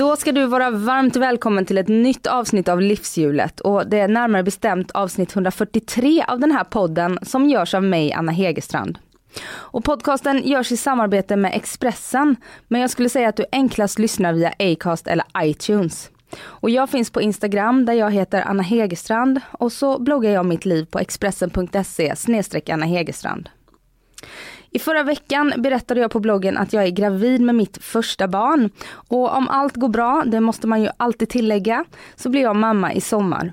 Då ska du vara varmt välkommen till ett nytt avsnitt av Livshjulet och det är närmare bestämt avsnitt 143 av den här podden som görs av mig, Anna Hegerstrand. Och podcasten görs i samarbete med Expressen, men jag skulle säga att du enklast lyssnar via Acast eller iTunes. Och jag finns på Instagram där jag heter Anna Hegerstrand och så bloggar jag mitt liv på expressen.se Anna Hegerstrand. I förra veckan berättade jag på bloggen att jag är gravid med mitt första barn. Och om allt går bra, det måste man ju alltid tillägga, så blir jag mamma i sommar.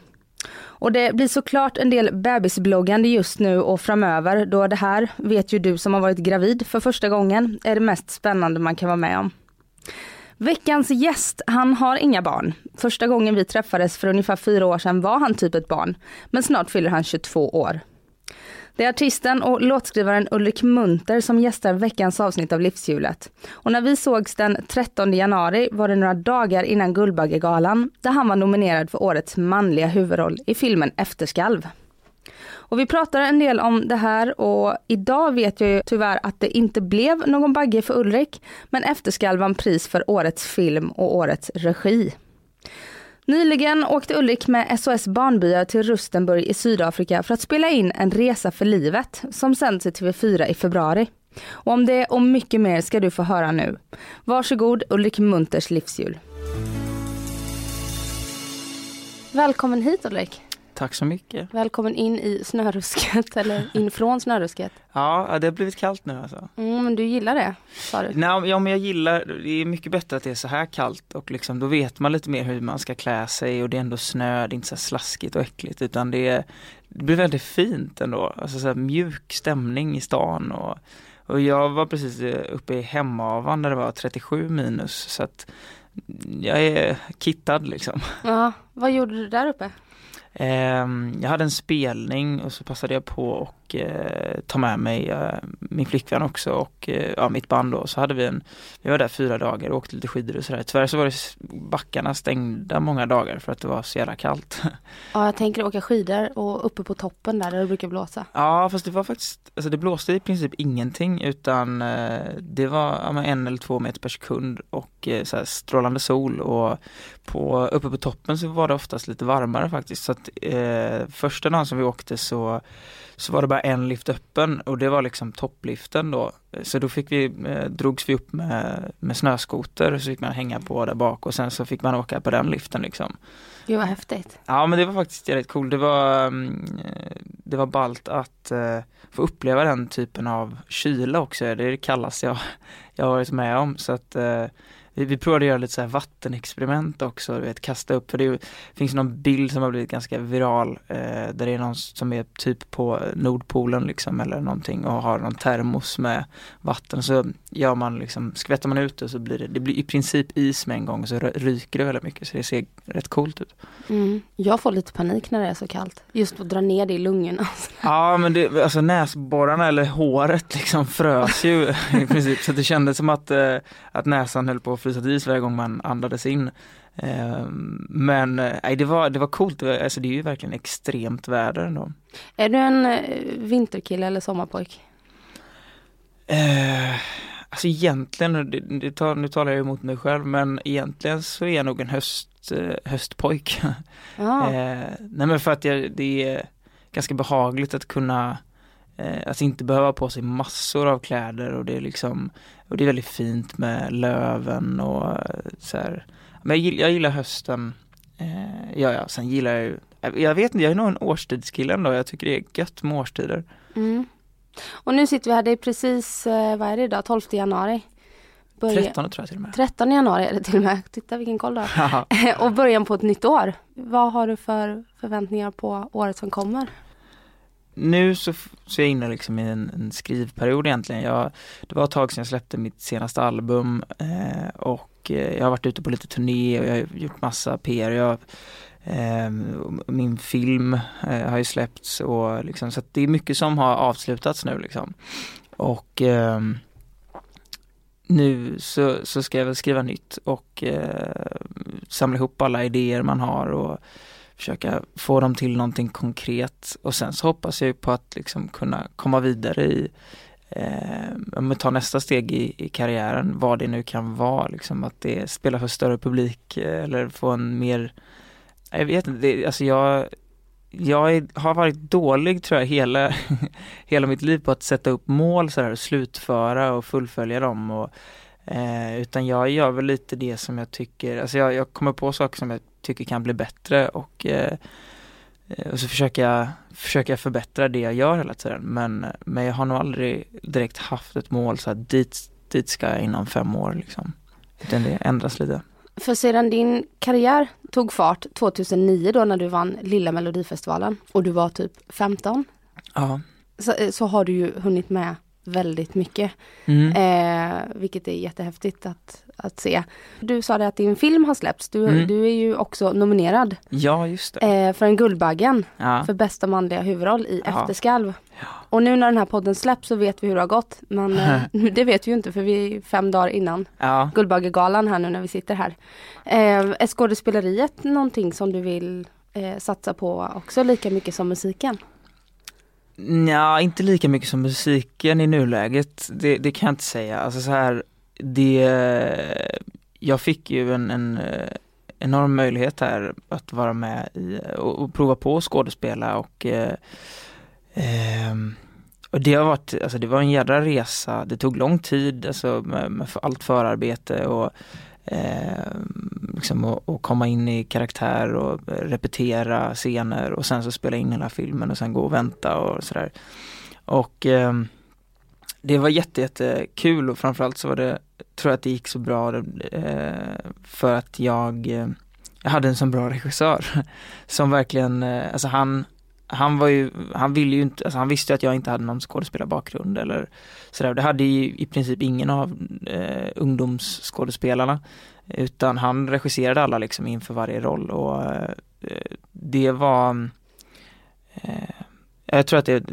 Och det blir såklart en del bebisbloggande just nu och framöver då det här, vet ju du som har varit gravid för första gången, är det mest spännande man kan vara med om. Veckans gäst, han har inga barn. Första gången vi träffades för ungefär fyra år sedan var han typ ett barn, men snart fyller han 22 år. Det är artisten och låtskrivaren Ulrik Munter som gästar veckans avsnitt av Livshjulet. Och när vi sågs den 13 januari var det några dagar innan Guldbaggegalan där han var nominerad för årets manliga huvudroll i filmen Efterskalv. Och vi pratar en del om det här och idag vet jag ju tyvärr att det inte blev någon bagge för Ulrik, men Efterskalv vann pris för årets film och årets regi. Nyligen åkte Ulrik med SOS Barnbyar till Rustenburg i Sydafrika för att spela in En resa för livet som sänds i TV4 i februari. Och om det och mycket mer ska du få höra nu. Varsågod Ulrik Munters livshjul. Välkommen hit Ulrik. Tack så mycket. Välkommen in i snörusket eller in från snörusket. Ja, det har blivit kallt nu alltså. Mm, men du gillar det sa du? Nej, ja, men jag gillar, det är mycket bättre att det är så här kallt och liksom, då vet man lite mer hur man ska klä sig och det är ändå snö, det är inte så slaskigt och äckligt utan det, är, det blir väldigt fint ändå. Alltså så mjuk stämning i stan och, och jag var precis uppe i Hemavan när det var 37 minus så att jag är kittad liksom. Ja, vad gjorde du där uppe? Ehm, jag hade en spelning och så passade jag på att eh, ta med mig eh, min flickvän också och eh, ja, mitt band då. Så hade vi en, vi var där fyra dagar och åkte lite skidor och sådär. Tyvärr så var det backarna stängda många dagar för att det var så jävla kallt. Ja, jag tänker åka skidor och uppe på toppen där, där det brukar blåsa. Ja fast det var faktiskt, alltså det blåste i princip ingenting utan eh, det var ja, en eller två meter per sekund och eh, så strålande sol och på, uppe på toppen så var det oftast lite varmare faktiskt. Så att eh, första dagen som vi åkte så, så var det bara en lift öppen och det var liksom toppliften då. Så då fick vi, eh, drogs vi upp med, med snöskoter så fick man hänga på där bak och sen så fick man åka på den liften liksom. Gud vad häftigt. Ja men det var faktiskt jävligt coolt. Det var, mm, eh, det var ballt att eh, få uppleva den typen av kyla också. Det är det kallaste jag, jag har varit med om. Så att eh, vi, vi provade att göra lite så här vattenexperiment också, du vet, kasta upp. För det är finns någon bild som har blivit ganska viral eh, där det är någon som är typ på Nordpolen liksom eller någonting och har någon termos med vatten. Så gör man liksom, skvättar man ut det så blir det, det blir i princip is med en gång och så ry- ryker det väldigt mycket så det ser rätt coolt ut. Mm. Jag får lite panik när det är så kallt. Just att dra ner det i lungorna. Ja men det, alltså näsborrarna eller håret liksom frös ju i princip så det kändes som att, eh, att näsan höll på att till is varje gång man andades in. Eh, men eh, nej, det, var, det var coolt, alltså, det är ju verkligen extremt väder ändå. Är du en eh, vinterkille eller sommarpojk? Eh, alltså egentligen, det, det nu talar jag emot mig själv, men egentligen så är jag nog en höst, eh, höstpojk. Eh, nej men för att jag, det är ganska behagligt att kunna eh, att inte behöva på sig massor av kläder och det är liksom och det är väldigt fint med löven och eh, så här. Men jag gillar, jag gillar hösten. Eh, ja, ja, sen gillar jag ju jag- vet inte, jag är nog en årstidskille ändå. Jag tycker det är gött med årstider. Mm. Och nu sitter vi här, det är precis, eh, vad är det idag, 12 januari. Börja- 13 tror jag till och med. 13 januari är det till och med. Titta vilken koll du har. och början på ett nytt år. Vad har du för förväntningar på året som kommer? Nu så, så är jag inne liksom i en, en skrivperiod egentligen. Jag, det var ett tag sedan jag släppte mitt senaste album eh, och eh, jag har varit ute på lite turné och jag har gjort massa PR. Jag, eh, min film eh, har ju släppts och liksom, så att det är mycket som har avslutats nu liksom. Och ehm, nu så, så ska jag väl skriva nytt och eh, samla ihop alla idéer man har och försöka få dem till någonting konkret. Och sen så hoppas jag ju på att liksom kunna komma vidare i eh, ta nästa steg i, i karriären, vad det nu kan vara, liksom att det spelar för större publik eh, eller få en mer, jag vet inte, det, alltså jag jag är, har varit dålig tror jag hela, hela mitt liv på att sätta upp mål sådär, och slutföra och fullfölja dem och eh, utan jag gör väl lite det som jag tycker, alltså jag, jag kommer på saker som jag tycker kan bli bättre och, eh, och så försöker jag, försöker jag förbättra det jag gör hela tiden men, men jag har nog aldrig direkt haft ett mål så att dit, dit ska jag inom fem år liksom. Utan det ändras lite. För sedan din karriär tog fart 2009 då när du vann Lilla Melodifestivalen och du var typ 15 Ja. så, så har du ju hunnit med väldigt mycket. Mm. Eh, vilket är jättehäftigt att, att se. Du sa det att din film har släppts. Du, Mm. du är ju också nominerad Ja, just eh, för en Guldbaggen Ja. för bästa manliga huvudroll i Ja. Efterskalv. Och nu när den här podden släpps så vet vi hur det har gått. Men eh, det vet vi ju inte för vi är fem dagar innan Ja. Guldbaggegalan här nu när vi sitter här. Eh, är skådespeleriet någonting som du vill eh, satsa på också lika mycket som musiken? Ja, inte lika mycket som musiken i nuläget. Det, det kan jag inte säga. Alltså så här, det, jag fick ju en, en eh, enorm möjlighet här att vara med i och, och prova på att skådespela och eh, ehm, och det har varit, alltså det var en jädra resa. Det tog lång tid, alltså med, med allt förarbete och eh, liksom och, och, komma in i karaktär och repetera scener och sen så spela in hela filmen och sen gå och vänta och sådär. Och eh, det var jätte, jätte kul och framförallt så var det, tror jag att det gick så bra eh, för att jag, eh, jag hade en så bra regissör som verkligen, eh, alltså han han var ju, han ville ju inte, alltså han visste ju att jag inte hade någon skådespelarbakgrund eller sådär. Det hade ju i princip ingen av eh, ungdomsskådespelarna. Utan han regisserade alla liksom inför varje roll och eh, det var eh, Jag tror att det,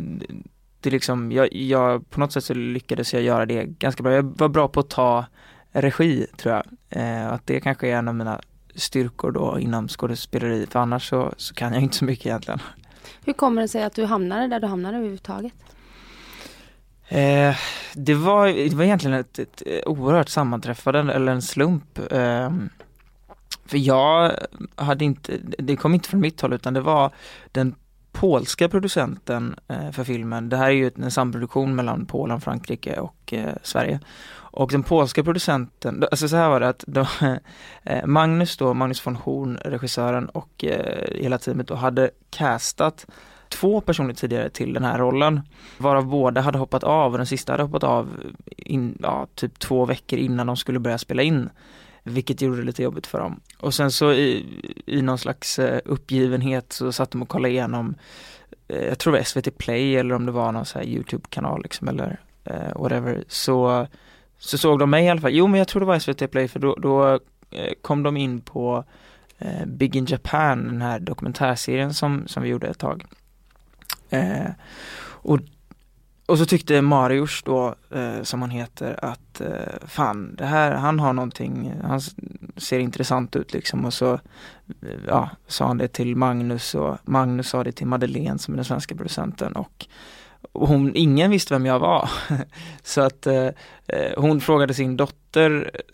det liksom, jag, jag, på något sätt så lyckades jag göra det ganska bra. Jag var bra på att ta regi tror jag. Eh, att det kanske är en av mina styrkor då inom skådespeleri för annars så, så kan jag inte så mycket egentligen. Hur kommer det sig att du hamnade där du hamnade överhuvudtaget? Eh, det, var, det var egentligen ett, ett oerhört sammanträffande eller en slump. Eh, för jag hade inte, det kom inte från mitt håll utan det var den polska producenten eh, för filmen. Det här är ju en samproduktion mellan Polen, Frankrike och eh, Sverige. Och den polska producenten, alltså så här var det att de, eh, Magnus då, Magnus von Horn, regissören och eh, hela teamet då hade castat två personer tidigare till den här rollen. Varav båda hade hoppat av och den sista hade hoppat av in, ja, typ två veckor innan de skulle börja spela in. Vilket gjorde det lite jobbigt för dem. Och sen så i, i någon slags eh, uppgivenhet så satt de och kollade igenom, eh, jag tror det var SVT Play eller om det var någon så här Youtube-kanal liksom eller eh, whatever. Så, så såg de mig i alla fall. Jo men jag tror det var SVT Play för då, då eh, kom de in på eh, Big in Japan, den här dokumentärserien som, som vi gjorde ett tag. Eh, och, och så tyckte Marius då, eh, som han heter, att eh, fan, det här, han har någonting, han ser intressant ut liksom och så eh, ja, sa han det till Magnus och Magnus sa det till Madeleine som är den svenska producenten och, och hon, ingen visste vem jag var. så att eh, eh, hon frågade sin dotter,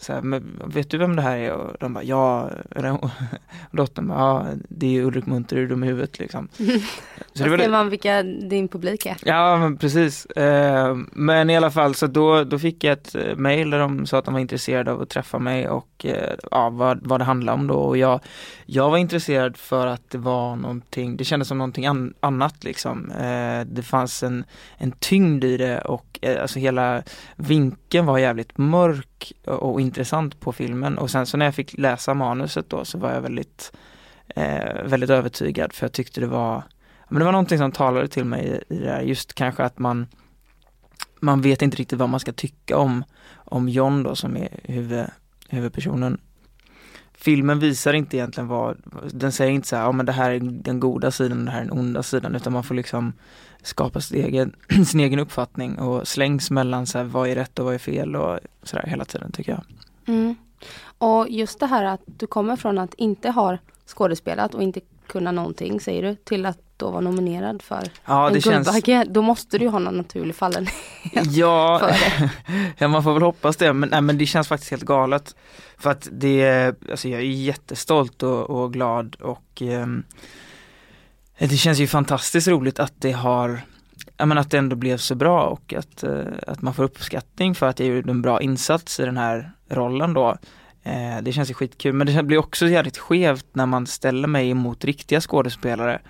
så här, vet du vem det här är? Och de bara ja, hon- dottern bara, ja det är Ulrik Munter, är du dum i huvudet liksom. Så Då var ser det- man vilka din publik är. Ja men precis. Eh, men i alla fall så då, då fick jag ett eh, mail där de sa att de var intresserade av att träffa mig och eh, ja, vad, vad det handlade om då. Och jag, jag var intresserad för att det var någonting, det kändes som någonting an, annat liksom. Det fanns en, en tyngd i det och alltså hela vinkeln var jävligt mörk och, och intressant på filmen. Och sen så när jag fick läsa manuset då så var jag väldigt, eh, väldigt övertygad för jag tyckte det var men det var någonting som talade till mig i, i det här, just kanske att man man vet inte riktigt vad man ska tycka om, om John då som är huvud, huvudpersonen. Filmen visar inte egentligen vad, den säger inte så här, ja men det här är den goda sidan, det här är den onda sidan, utan man får liksom skapa sin egen, sin egen uppfattning och slängs mellan så här, vad är rätt och vad är fel och sådär hela tiden tycker jag. Mm. Och just det här att du kommer från att inte ha skådespelat och inte kunna någonting säger du till att då vara nominerad för Ja en det känns, Guldbagge. Då måste du ju ha någon naturlig fallenhet ja, ja man får väl hoppas det men, nej, men det känns faktiskt helt galet. För att det, alltså jag är jättestolt och, och glad och ehm, det känns ju fantastiskt roligt att det har men att det ändå blev så bra och att, eh, att man får uppskattning för att jag gjorde en bra insats i den här rollen då. Eh, det känns ju skitkul men det blir också jävligt skevt när man ställer mig emot riktiga skådespelare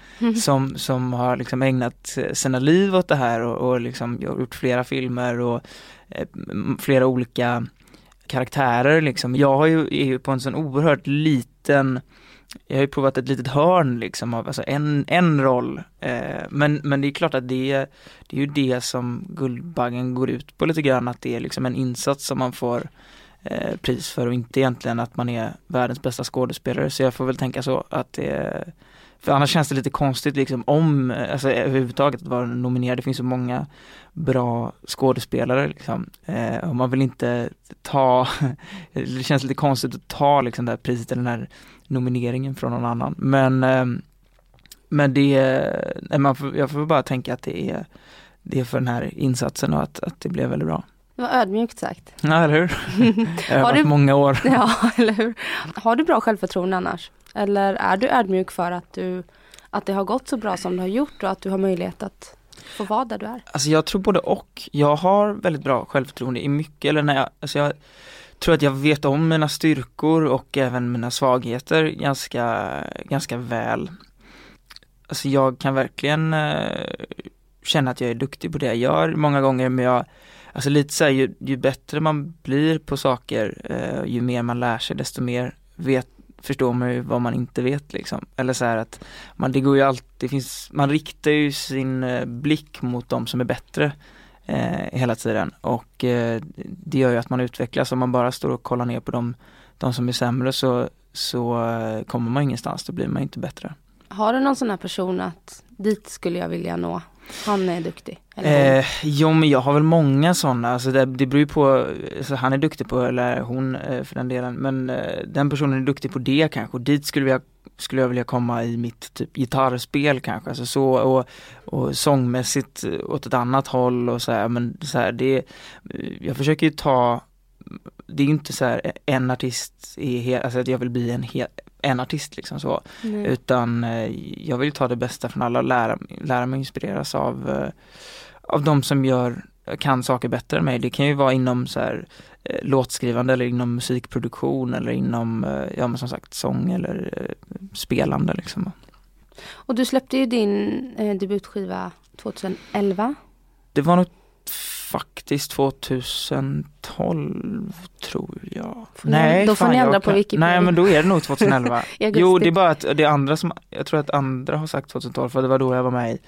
som, som har liksom ägnat sina liv åt det här och, och liksom gjort flera filmer och eh, flera olika karaktärer liksom. Jag har ju, är ju på en sån oerhört liten jag har ju provat ett litet hörn liksom av alltså en, en roll. Eh, men, men det är klart att det, det är ju det som Guldbaggen går ut på lite grann, att det är liksom en insats som man får eh, pris för och inte egentligen att man är världens bästa skådespelare. Så jag får väl tänka så att det för annars känns det lite konstigt liksom om, eh, alltså överhuvudtaget att vara nominerad. Det finns så många bra skådespelare liksom. Eh, och man vill inte ta, det känns lite konstigt att ta liksom det här priset eller den här nomineringen från någon annan. Men, eh, men det, nej, man får, jag får bara tänka att det är, det är för den här insatsen och att, att det blev väldigt bra. Det var ödmjukt sagt. Ja, eller hur? Har du- många år. Ja, eller hur? Har du bra självförtroende annars? Eller är du ödmjuk för att, du, att det har gått så bra som det har gjort och att du har möjlighet att få vara där du är? Alltså jag tror både och. Jag har väldigt bra självförtroende i mycket, eller när jag, alltså jag tror att jag vet om mina styrkor och även mina svagheter ganska, ganska väl. Alltså jag kan verkligen eh, känna att jag är duktig på det jag gör många gånger men jag Alltså lite så här, ju, ju bättre man blir på saker, eh, ju mer man lär sig desto mer vet, förstår man ju vad man inte vet liksom. Eller så här att man, det går ju alltid, det finns, man riktar ju sin eh, blick mot de som är bättre eh, hela tiden och eh, det gör ju att man utvecklas. Om man bara står och kollar ner på de, de som är sämre så, så eh, kommer man ingenstans, då blir man inte bättre. Har du någon sån här person att dit skulle jag vilja nå? Han är duktig. Eh, jo men jag har väl många sådana, alltså det, det beror ju på, alltså han är duktig på, eller hon eh, för den delen, men eh, den personen är duktig på det kanske. Och dit skulle jag, skulle jag vilja komma i mitt typ gitarrspel kanske, alltså så och, och sångmässigt eh, åt ett annat håll och så här, men så här, det, eh, jag försöker ju ta det är ju inte så här eh, en artist i he, alltså att jag vill bli en, hel en artist liksom så. Nej. Utan eh, jag vill ta det bästa från alla och lära, lära mig inspireras av, eh, av de som gör, kan saker bättre än mig. Det kan ju vara inom så här, eh, låtskrivande eller inom musikproduktion eller inom, ja men som sagt sång eller spelande liksom. Och du släppte ju din debutskiva 2011. Det var nog faktiskt 2012 tror jag. Får ni- då får ni ändra på Wikipedia. Nej men då är det nog 2011. I augusti. jo det är bara att det andra som, jag tror att andra har sagt 2012 för det var då jag var med i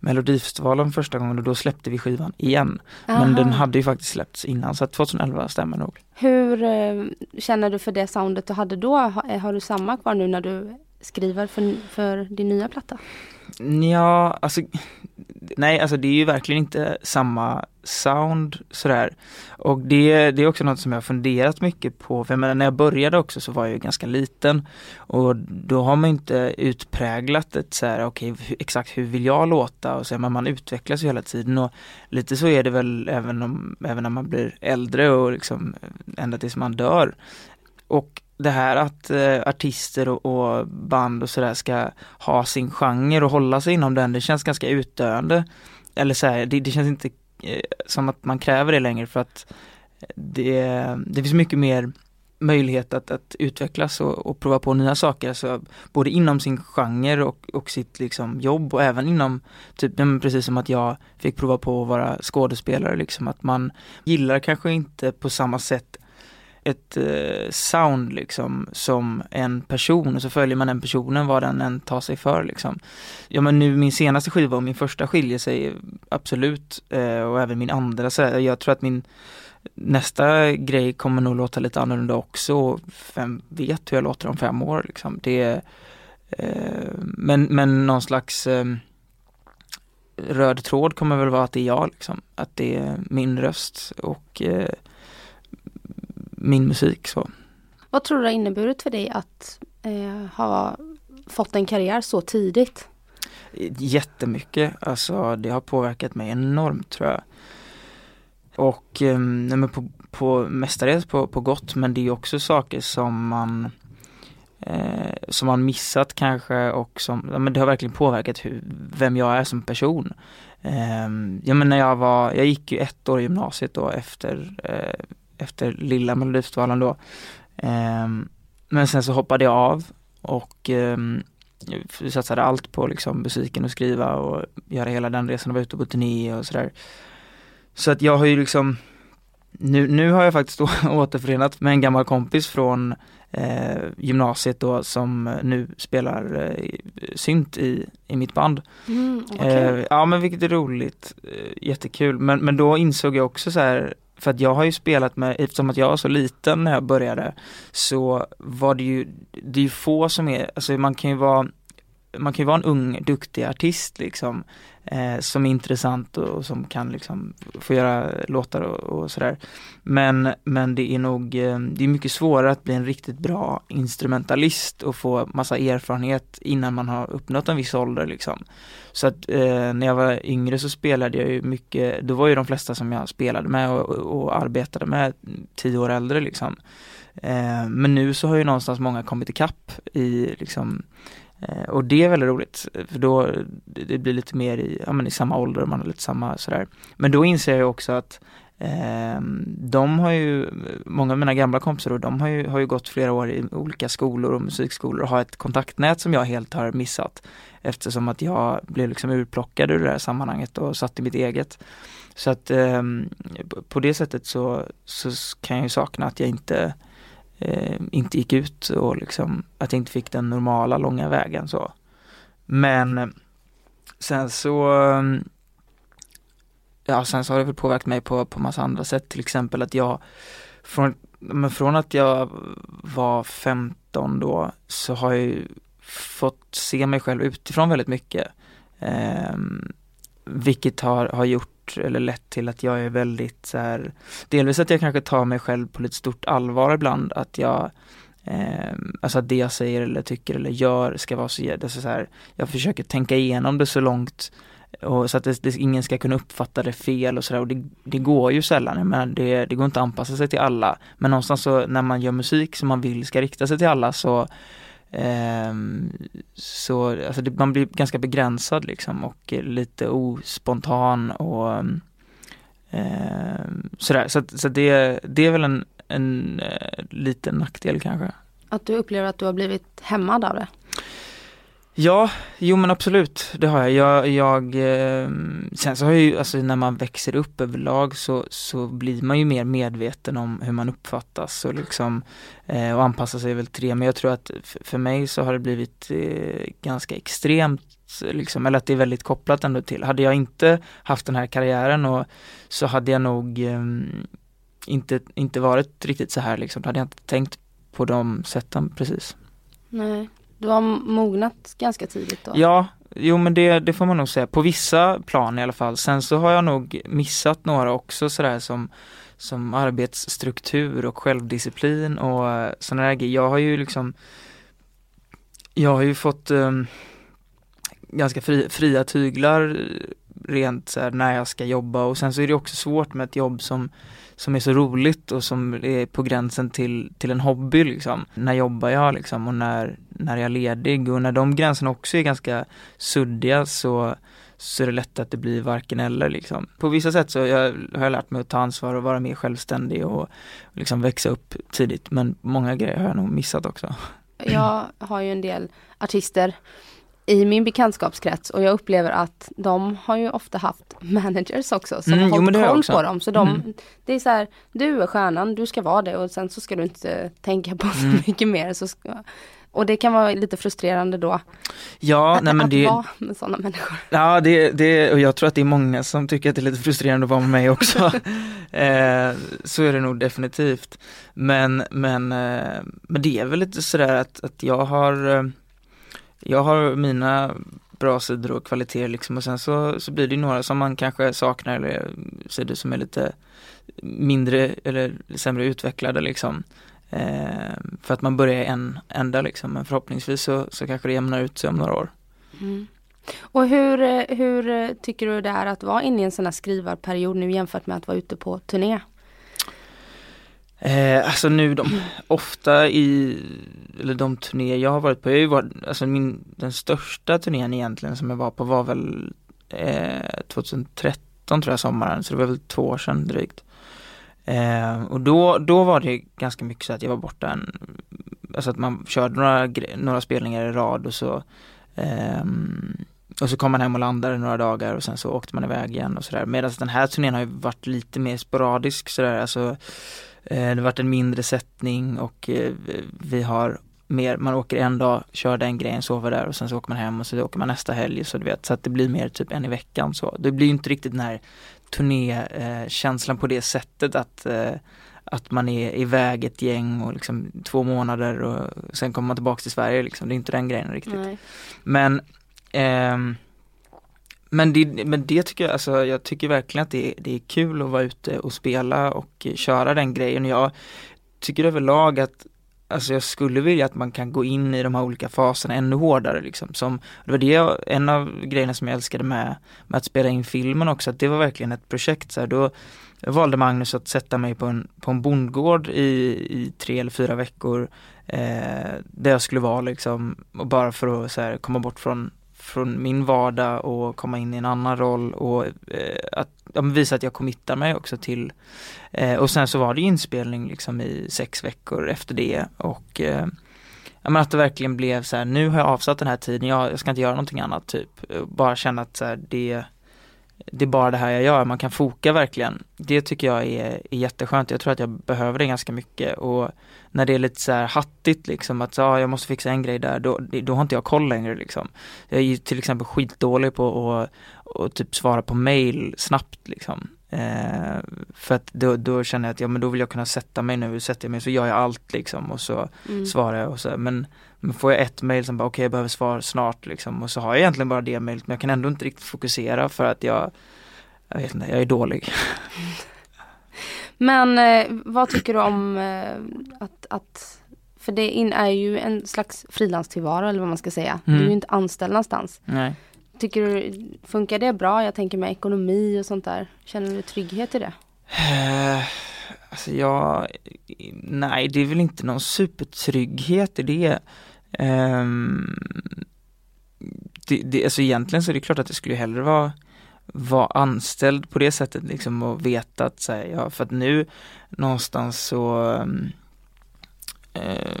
Melodifestivalen första gången och då släppte vi skivan igen. Men Aha. den hade ju faktiskt släppts innan så att 2011 stämmer nog. Hur eh, känner du för det soundet du hade då? Har, eh, har du samma kvar nu när du skriver för, för din nya platta? Ja, alltså Nej, alltså det är ju verkligen inte samma sound sådär. Och det, det är också något som jag funderat mycket på, för jag menar, när jag började också så var jag ju ganska liten och då har man inte utpräglat ett så här, okej okay, exakt hur vill jag låta och så, men man utvecklas ju hela tiden och lite så är det väl även, om, även när man blir äldre och liksom ända tills man dör. Och det här att eh, artister och, och band och sådär ska ha sin genre och hålla sig inom den, det känns ganska utdöende. Eller så här, det, det känns inte eh, som att man kräver det längre för att det, det finns mycket mer möjlighet att, att utvecklas och, och prova på nya saker, alltså både inom sin genre och, och sitt liksom jobb och även inom, typ, precis som att jag fick prova på att vara skådespelare, liksom att man gillar kanske inte på samma sätt ett eh, sound liksom som en person och så följer man den personen vad den än tar sig för liksom. Ja men nu min senaste skiva och min första skiljer sig absolut eh, och även min andra så här, jag tror att min nästa grej kommer nog låta lite annorlunda också. och Vem vet hur jag låter om fem år liksom. Det, eh, men, men någon slags eh, röd tråd kommer väl vara att det är jag liksom. Att det är min röst och eh, min musik så. Vad tror du det har inneburit för dig att eh, ha fått en karriär så tidigt? Jättemycket, alltså det har påverkat mig enormt tror jag. Och eh, men på, på mestadels på, på gott men det är också saker som man eh, som man missat kanske och som, ja, men det har verkligen påverkat hur, vem jag är som person. Eh, ja men när jag var, jag gick ju ett år i gymnasiet då efter, eh, efter lilla Melodifestivalen då. Eh, men sen så hoppade jag av och eh, jag satsade allt på liksom musiken och skriva och göra hela den resan och vara ute på turné och sådär. Så att jag har ju liksom nu, nu har jag faktiskt återförenat med en gammal kompis från eh, gymnasiet då som nu spelar eh, synt i, i mitt band. Mm, Eh, ja men vilket är roligt, eh, jättekul. Men, men då insåg jag också så här, för att jag har ju spelat med, eftersom att jag var så liten när jag började, så var det ju, det är ju få som är, alltså man kan ju vara man kan ju vara en ung duktig artist liksom eh, som är intressant och, och som kan liksom få göra låtar och, och sådär. Men, men det är nog, eh, det är mycket svårare att bli en riktigt bra instrumentalist och få massa erfarenhet innan man har uppnått en viss ålder liksom. Så att eh, när jag var yngre så spelade jag ju mycket, då var ju de flesta som jag spelade med och, och, och arbetade med tio år äldre liksom. Eh, men nu så har ju någonstans många kommit ikapp i liksom Eh, och det är väldigt roligt, för då det blir lite mer i, ja, men i samma ålder, man har lite samma sådär. Men då inser jag också att eh, de har ju, många av mina gamla kompisar då, de har ju, har ju gått flera år i olika skolor och musikskolor och har ett kontaktnät som jag helt har missat. Eftersom att jag blev liksom urplockad ur det här sammanhanget och satt i mitt eget. Så att eh, på det sättet så, så kan jag ju sakna att jag inte eh, inte gick ut och liksom att jag inte fick den normala långa vägen så. Men eh, sen så mm, Ja sen så har det väl påverkat mig på, på massa andra sätt till exempel att jag från, men från att jag var 15 då så har jag ju fått se mig själv utifrån väldigt mycket. Eh, vilket har, har gjort eller lett till att jag är väldigt så här, delvis att jag kanske tar mig själv på lite stort allvar ibland, att jag eh, Alltså att det jag säger eller tycker eller gör ska vara så, det alltså så här, jag försöker tänka igenom det så långt och så att det, det, ingen ska kunna uppfatta det fel och sådär och det, det går ju sällan, men det, det går inte att anpassa sig till alla. Men någonstans så när man gör musik som man vill ska rikta sig till alla så Ehm, så alltså det, man blir ganska begränsad liksom och lite ospontan och ehm, sådär. Så, så det, det är väl en, en eh, liten nackdel kanske. Att du upplever att du har blivit hämmad av det? Ja, jo men absolut, det har jag. jag, jag eh, sen så har jag ju, alltså när man växer upp överlag så, så blir man ju mer medveten om hur man uppfattas och liksom eh, och anpassar sig väl till det. Men jag tror att för mig så har det blivit eh, ganska extremt liksom, eller att det är väldigt kopplat ändå till. Hade jag inte haft den här karriären och så hade jag nog eh, inte, inte varit riktigt så här liksom. Då hade jag inte tänkt på de sätten precis. Nej. Du har mognat ganska tidigt då? Ja, jo men det, det får man nog säga. På vissa plan i alla fall. Sen så har jag nog missat några också sådär som, som arbetsstruktur och självdisciplin och eh, sådana där grejer. Jag har ju liksom Jag har ju fått um, ganska fri, fria tyglar rent så här, när jag ska jobba och sen så är det också svårt med ett jobb som som är så roligt och som är på gränsen till, till en hobby liksom. När jobbar jag liksom och när, när är jag ledig och när de gränserna också är ganska suddiga så, så är det lätt att det blir varken eller liksom. På vissa sätt så jag, har jag lärt mig att ta ansvar och vara mer självständig och, och liksom växa upp tidigt men många grejer har jag nog missat också. Jag har ju en del artister i min bekantskapskrets och jag upplever att de har ju ofta haft managers också som Mm, har hållit koll på dem. Så de, Mm. det är så här, du är stjärnan, du ska vara det och sen så ska du inte tänka på så Mm. mycket mer. Så ska, Och det kan vara lite frustrerande då Ja, att, nej men att det, vara med sådana människor. ja det, det, och jag tror att det är många som tycker att det är lite frustrerande att vara med mig också. eh, så är det nog definitivt. Men, men, eh, men det är väl lite sådär att, att jag har, eh, jag har mina bra sidor och kvaliteter liksom och sen så, så blir det några som man kanske saknar eller sidor som är lite mindre eller sämre utvecklade liksom. Eh, för att man börjar i en ända liksom men förhoppningsvis så, så kanske det jämnar ut sig om några år. Mm. Och hur, eh, hur eh, tycker du det är att vara inne i en sån här skrivarperiod nu jämfört med att vara ute på turné? Eh, alltså nu de, ofta i, eller de turnéer jag har varit på, jag har ju varit, alltså min, den största turnén egentligen som jag var på var väl eh, 2013 tror jag sommaren, så det var väl två år sedan drygt. Eh, och då, då var det ganska mycket så att jag var borta en, alltså att man körde några, några spelningar i rad och så ehm, och så kom man hem och landade några dagar och sen så åkte man iväg igen och sådär. Medan den här turnén har ju varit lite mer sporadisk sådär, alltså det har varit en mindre sättning och eh, vi har mer, man åker en dag, kör den grejen, sover där och sen så åker man hem och så åker man nästa helg så du vet så att det blir mer typ en i veckan så. Det blir inte riktigt den här turnékänslan på det sättet att eh, att man är iväg ett gäng och liksom två månader och sen kommer man tillbaks till Sverige liksom. Det är inte den grejen riktigt. Nej. Men ehm, men, det, men det tycker jag, alltså jag tycker verkligen att det, det är kul att vara ute och spela och köra den grejen. Jag tycker överlag att Alltså jag skulle vilja att man kan gå in i de här olika faserna ännu hårdare liksom. Som, det var det jag, en av grejerna som jag älskade med, med att spela in filmen också, att det var verkligen ett projekt så här, då valde Magnus att sätta mig på en, på en bondgård i, i tre eller fyra veckor eh, där jag skulle vara liksom, och bara för att så här, komma bort från från min vardag och komma in i en annan roll och eh, att ja, visa att jag committar mig också till eh, och sen så var det inspelning liksom i sex veckor efter det och eh, ja, men att det verkligen blev så här, nu har jag avsatt den här tiden, jag, jag ska inte göra någonting annat typ, bara känna att så här, det det är bara det här jag gör, man kan foka verkligen. Det tycker jag är, är jätteskönt, jag tror att jag behöver det ganska mycket och när det är lite så här hattigt liksom att ah, jag måste fixa en grej där, då, då har inte jag koll längre liksom. Jag är ju till exempel skitdålig på att och typ svara på mail snabbt liksom. Eh, för att då, då känner jag att ja men då vill jag kunna sätta mig nu, sätter jag mig så gör jag allt liksom och så Mm. svarar jag och så men, men får jag ett mail som bara okej jag behöver svar snart liksom och så har jag egentligen bara det mailet men jag kan ändå inte riktigt fokusera för att jag jag vet inte, jag är dålig. Men eh, vad tycker du om eh, att, att för det är ju en slags frilanstillvaro eller vad man ska säga. Du är Mm. ju inte anställd någonstans. Nej. Tycker du, funkar det bra? Jag tänker med ekonomi och sånt där. Känner du trygghet i det? Eh, alltså jag, nej det är väl inte någon supertrygghet i det. Um, det, det. Alltså egentligen så är det klart att det skulle hellre vara vara anställd på det sättet liksom och veta att så här, ja, för att nu någonstans så um, eh,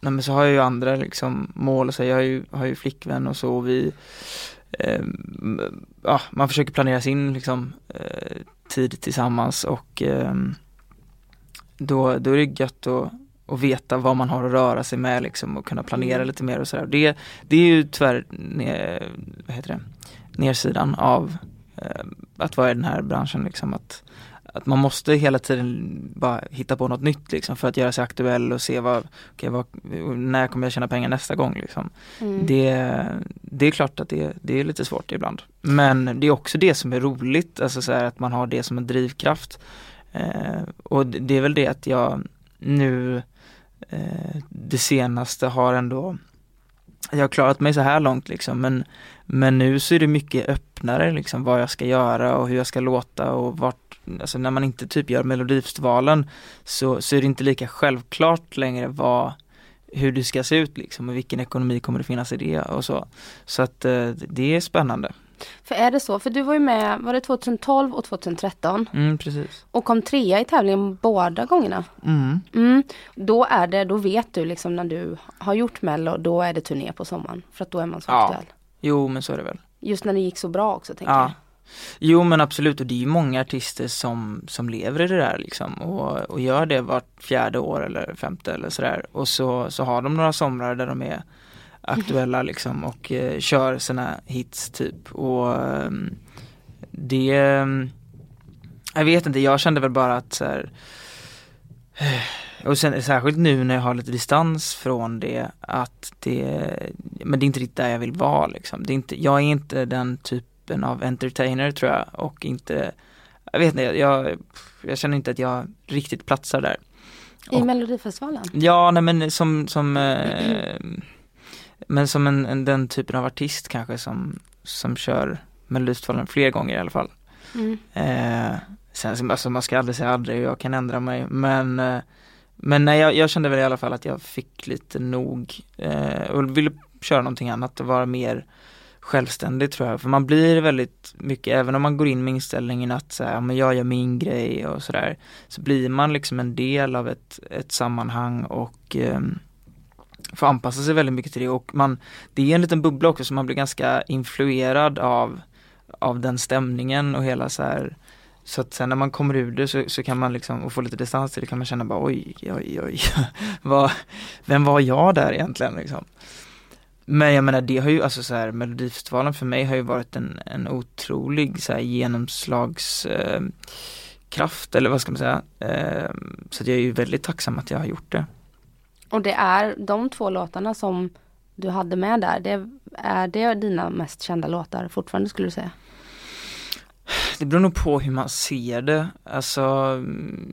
nej men så har jag ju andra liksom mål och så här, jag har ju, har ju flickvän och så och vi ehm, ja, man försöker planera sin liksom eh, tid tillsammans och ehm, då, då är det gött att, att veta vad man har att röra sig med liksom och kunna planera Mm. lite mer och sådär. Det, det är ju tyvärr ner, vad heter det, nersidan av eh, att vara i den här branschen liksom att, att man måste hela tiden bara hitta på något nytt liksom för att göra sig aktuell och se vad, okej, vad när kommer jag tjäna pengar nästa gång liksom. Mm. Det, det är klart att det, det är lite svårt ibland. Men det är också det som är roligt, alltså så här att man har det som en drivkraft. Eh, och det, det är väl det att jag nu eh, det senaste har ändå jag har klarat mig så här långt liksom men, men nu så är det mycket öppnare liksom vad jag ska göra och hur jag ska låta och vart, alltså när man inte typ gör melodifestivalen så, så är det inte lika självklart längre vad hur det ska se ut liksom och vilken ekonomi kommer det finnas i det och så. Så att eh, det är spännande. För är det så? För du var ju med, var det 2012 och 2013? Mm, precis. Och kom trea i tävlingen båda gångerna. Mm. Mm. Då är det, då vet du liksom när du har gjort mello, då är det turné på sommaren. För att då är man så Ja. aktuell. Jo men så är det väl. Just när det gick så bra också tänker Ja. jag. Jo men absolut och det är ju många artister som, som lever i det där liksom och, och gör det vart fjärde år eller femte eller sådär och så, så har de några somrar där de är aktuella liksom och eh, kör sina hits typ och ehm, det ehm, Jag vet inte, jag kände väl bara att så här, och sen särskilt nu när jag har lite distans från det att det Men det är inte riktigt där jag vill vara liksom. det är inte, Jag är inte den typen av entertainer tror jag och inte Jag vet inte, jag, jag känner inte att jag riktigt platsar där. I Och- Melodifestivalen? Ja, nej men som, som eh, Men som en, en, den typen av artist kanske som, som kör Melodifestivalen fler gånger i alla fall. Mm. Eh, sen, alltså man ska aldrig säga aldrig, jag kan ändra mig men eh, Men nej, jag, jag kände väl i alla fall att jag fick lite nog eh, och ville köra någonting annat och vara mer självständig tror jag. För man blir väldigt mycket, även om man går in med inställningen att så här, men jag gör min grej och sådär, så blir man liksom en del av ett, ett sammanhang och eh, får anpassa sig väldigt mycket till det och man, det är en liten bubbla också så man blir ganska influerad av, av den stämningen och hela så här så att sen när man kommer ur det så, så kan man liksom, och få lite distans till det kan man känna bara oj, oj, oj, vad, vem var jag där egentligen liksom? Men jag menar det har ju, alltså så här, Melodifestivalen för mig har ju varit en, en otrolig så här, genomslags eh, eller vad ska man säga. Eh, så jag är ju väldigt tacksam att jag har gjort det. Och det är de två låtarna som du hade med där, det är det dina mest kända låtar fortfarande skulle du säga? Det beror nog på hur man ser det, alltså mm,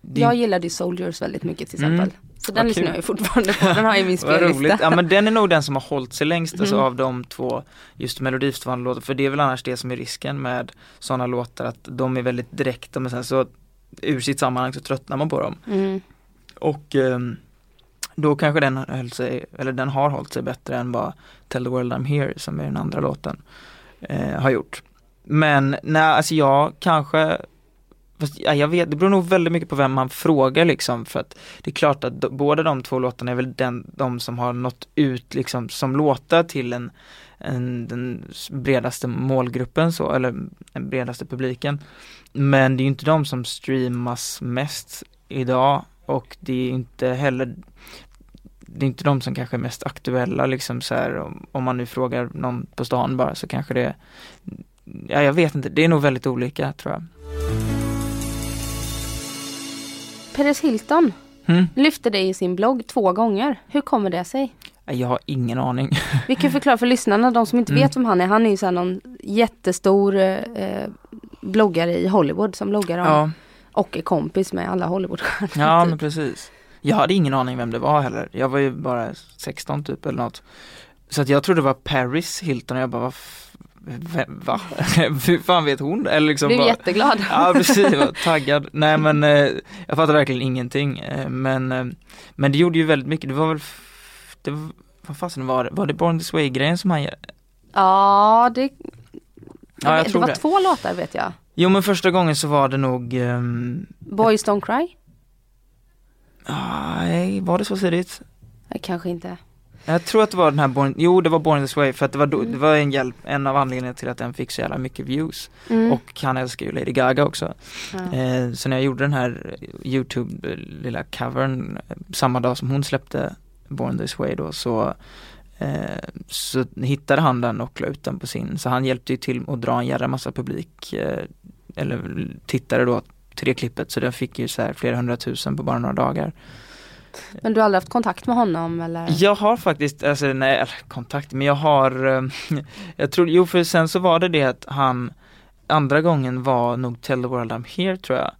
det, Jag gillade ju Soldiers väldigt mycket till Mm. Så den lyssnar jag ju fortfarande på, den har i min spellista. ja men den är nog den som har hållit sig längst alltså, Mm. av de två just Melodifestivalen låtar, för det är väl annars det som är risken med sådana låtar att de är väldigt direkta men sen så ur sitt sammanhang så tröttnar man på dem. Mm. Och ehm, då kanske den höll sig, eller den har hållit sig bättre än vad Tell the World I'm Here som är den andra låten eh, har gjort. Men nej, alltså jag kanske Fast, ja, jag vet, det beror nog väldigt mycket på vem man frågar liksom för att det är klart att båda de två låtarna är väl den, de som har nått ut liksom som låtar till en, en den bredaste målgruppen så, eller den bredaste publiken. Men det är ju inte de som streamas mest idag och det är inte heller det är inte de som kanske är mest aktuella liksom så här om, om man nu frågar någon på stan bara så kanske det Ja jag vet inte, det är nog väldigt olika tror jag. Paris Hilton Mm. lyfte dig i sin blogg två gånger. Hur kommer det sig? Jag har ingen aning. Vi kan förklara för lyssnarna, de som inte Mm. vet vem han är. Han är ju så någon jättestor eh, bloggare i Hollywood som bloggar om Ja, och är kompis med alla Hollywoodstjärnor. ja typ. men precis. Jag hade ingen aning vem det var heller. Jag var ju bara 16 typ eller något. Så att jag trodde det var Paris Hilton och jag bara, "Va f- vem, va? Hur fan vet hon? Eller liksom Blev bara, jätteglad. Ja precis, taggad. Nej men eh, jag fattar verkligen ingenting. Eh, men, eh, men det gjorde ju väldigt mycket. Det var väl, det var, vad fasen var det? Var det Born This Way grejen som han Ja, det, Ja, jag det tror var det. två låtar vet jag. Jo men första gången så var det nog, ehm, Boys Don't Cry? nej var det så tidigt? Kanske inte. Jag tror att det var den här Born, jo det var Born This Way för att det var, då, det var en hjälp, en av anledningarna till att den fick så jävla mycket views. Mm. Och han älskar ju Lady Gaga också. ja. Eh, så när jag gjorde den här Youtube eh, lilla covern eh, samma dag som hon släppte Born This Way då så eh, så hittade han den och la ut den på sin, så han hjälpte ju till att dra en jävla massa publik eh, eller tittare då till det klippet så den fick ju så här flera hundratusen på bara några dagar. Men du har aldrig haft kontakt med honom eller? Jag har faktiskt, alltså nej, kontakt, men jag har, eh, jag tror, jo för sen så var det det att han, andra gången var nog Tell the World I'm Here tror jag,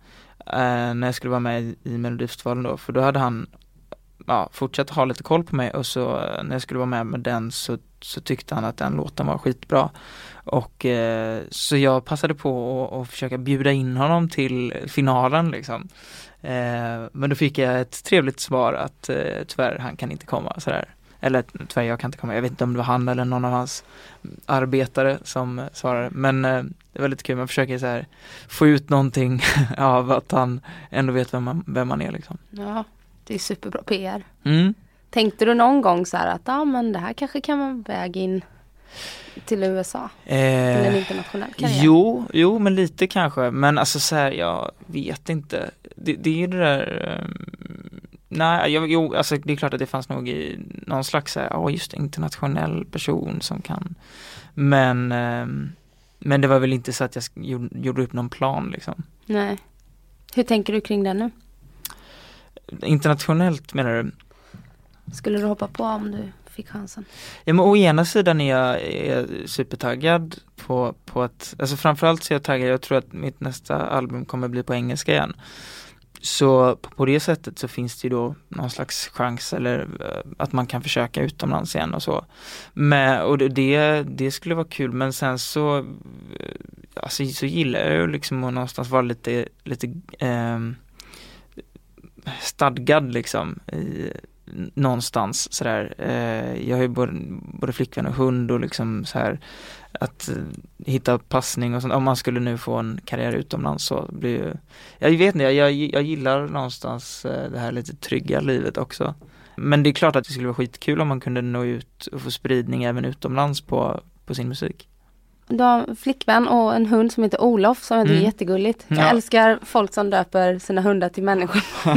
eh, när jag skulle vara med i, i Melodifestivalen då, för då hade han ja, fortsatt ha lite koll på mig och så eh, när jag skulle vara med med den så, så tyckte han att den låten var skitbra. Och eh, så jag passade på att, att försöka bjuda in honom till finalen liksom. Eh, men då fick jag ett trevligt svar att eh, tyvärr han kan inte komma sådär. Eller tyvärr jag kan inte komma, jag vet inte om det var han eller någon av hans arbetare som eh, svarade. Men eh, det var lite kul, man försöker så här få ut någonting av att han ändå vet vem man, vem man är liksom. Ja, det är superbra PR. Mm. Tänkte du någon gång så här att ja men det här kanske kan vara väg in till USA? Till en Eh, internationell karriär? jo, jo men lite kanske. Men alltså så här, jag vet inte. Det, det är ju det där ehm, Nej, jag, jo, alltså det är klart att det fanns nog i någon slags, så här, ja just det, internationell person som kan Men ehm, Men det var väl inte så att jag gjorde, gjorde upp någon plan liksom Nej. Hur tänker du kring det nu? Internationellt menar du? Skulle du hoppa på om du fick chansen? Ja men å ena sidan är jag är supertaggad på, på att, alltså framförallt så är jag taggad, jag tror att mitt nästa album kommer bli på engelska igen. Så på, det sättet så finns det ju då någon slags chans eller eh, att man kan försöka utomlands igen och så. Men, och det- det, skulle vara kul men sen så, eh, alltså så gillar jag ju liksom att någonstans vara lite, lite eh, stadgad liksom i, någonstans sådär. Eh, jag har ju både, både flickvän och hund och liksom så här att eh, hitta passning och sånt. Om man skulle nu få en karriär utomlands så blir ju, jag vet inte, jag, jag, jag gillar någonstans eh, det här lite trygga livet också. Men det är klart att det skulle vara skitkul om man kunde nå ut och få spridning även utomlands på, på sin musik. Du har en flickvän och en hund som heter Olof som jag är Mm. jättegulligt. Jag Ja. älskar folk som döper sina hundar till människor.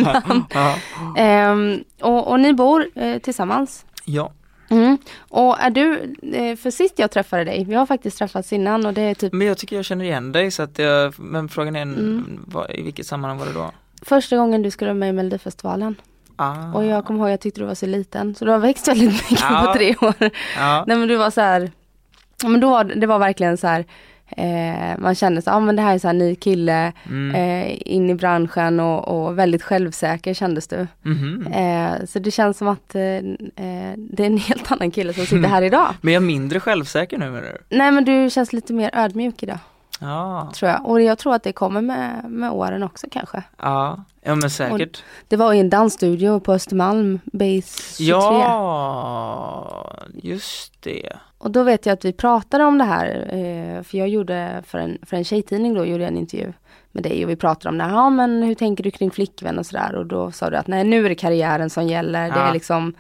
ja. Ehm, och, och ni bor eh, tillsammans. ja. Mm. Och är du, eh, för sist jag träffade dig, vi har faktiskt träffats innan och det är typ Men jag tycker jag känner igen dig så att jag, men frågan är Mm. vad, i vilket sammanhang var det då? första gången du skulle vara med i Melodifestivalen. Ah. Och jag kommer ihåg jag tyckte du var så liten. Så du har växt väldigt mycket Ja. på tre år. ja. Nej men du var så här, men då var det var verkligen så här, eh, man kände så, ja men det här är så här ny kille, Mm. eh, in i branschen och, och väldigt självsäker kändes du. Mhm. Eh, så det känns som att eh, eh, det är en helt annan kille som sitter här idag. Men jag är mindre självsäker nu menar du? Nej men du känns lite mer ödmjuk idag, Ja, tror jag. Och jag tror att det kommer med, med åren också kanske. ja, ja men säkert. Det var i en dansstudio på Östermalm, Base 23. Ja, just det. Och då vet jag att vi pratade om det här, eh, för jag gjorde för en, för en tjejtidning då, gjorde jag en intervju med dig och vi pratade om det här, ja men hur tänker du kring flickvän och sådär och då sa du att nej nu är det karriären som gäller, det Ja. är liksom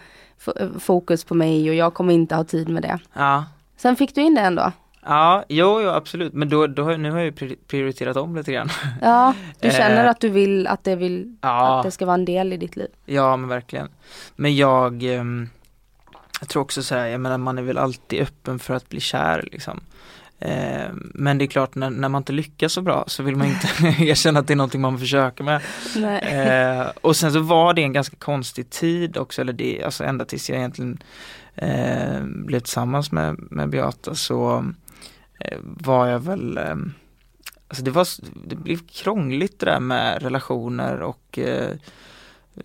fokus på mig och jag kommer inte ha tid med det. Ja, Sen fick du in det ändå. Ja, jo, jo absolut. Men då, då, nu har jag prioriterat om lite grann. Ja, du känner Eh. att du vill att det, vill, Ja. att det ska vara en del i ditt liv. Ja, men verkligen. Men jag, ehm, jag tror också så här, jag menar man är väl alltid öppen för att bli kär liksom. Ehm, Men det är klart när, när man inte lyckas så bra så vill man inte erkänna att det är någonting man försöker med. Nej. Eh, och sen så var det en ganska konstig tid också, eller det, alltså ända tills jag egentligen eh, blev tillsammans med, med Beata så var jag väl eh, Alltså det var, det blev krångligt det där med relationer och eh,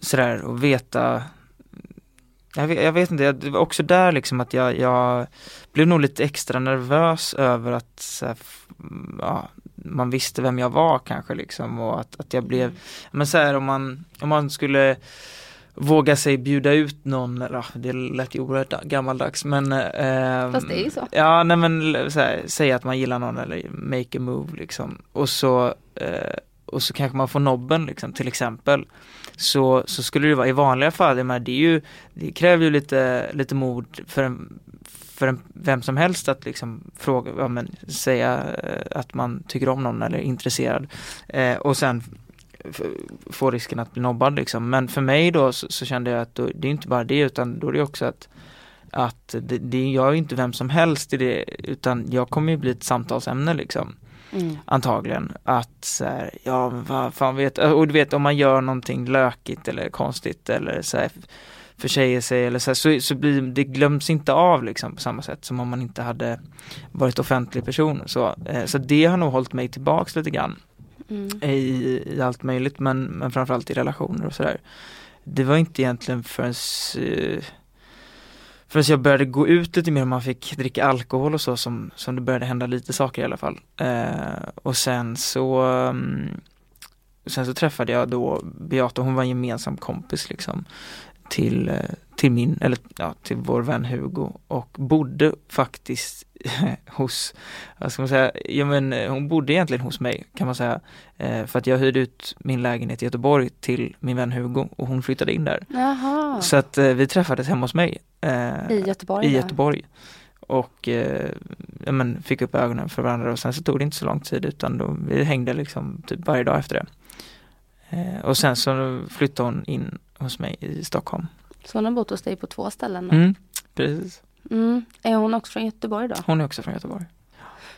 sådär och veta jag vet, jag vet inte, det var också där liksom att jag, jag blev nog lite extra nervös över att här, f- ja, man visste vem jag var kanske liksom och att, att jag blev, men så här om man, om man skulle våga sig bjuda ut någon, eller det lät ju oerhört gammaldags men eh, Fast det är ju så. Ja nej men här, säga att man gillar någon eller make a move liksom. Och så eh, och så kanske man får nobben liksom. Till exempel så, så skulle det vara i vanliga fall, det är ju det kräver ju lite, lite mod för en, för en, vem som helst att liksom fråga, ja, men, säga eh, att man tycker om någon eller är intresserad. Eh, och sen få risken att bli nobbad liksom. Men för mig då så, så kände jag att då, det är inte bara det utan då är det också att att det, det, jag är inte vem som helst i det utan jag kommer ju bli ett samtalsämne liksom Mm. antagligen att så här, ja vad fan vet och du vet om man gör någonting lökigt eller konstigt eller så här, försäger sig eller så, här, så, så blir det glöms inte av liksom på samma sätt som om man inte hade varit offentlig person så, eh, så det har nog hållit mig tillbaks lite grann Mm. i, i allt möjligt men, men framförallt i relationer och sådär. Det var inte egentligen förrän eh, Förrän jag började gå ut lite mer och man fick dricka alkohol och så som, som det började hända lite saker i alla fall. Eh, och sen så um, Sen så träffade jag då Beata, hon var en gemensam kompis liksom till, eh, till min, eller ja, till vår vän Hugo och bodde faktiskt hos, vad ska man säga, ja men eh, hon bodde egentligen hos mig kan man säga. Eh, för att jag hyrde ut min lägenhet i Göteborg till min vän Hugo och hon flyttade in där. Jaha, Så att eh, vi träffades hemma hos mig. eh, i Göteborg? i där. Göteborg. och eh, ja, men fick upp ögonen för varandra och sen så tog det inte så lång tid utan då, vi hängde liksom typ varje dag efter det. Eh, och sen så flyttade hon in hos mig i Stockholm. Så hon har bott hos dig på två ställen. Mm, precis. Mm. Är hon också från Göteborg då? Hon är också från Göteborg.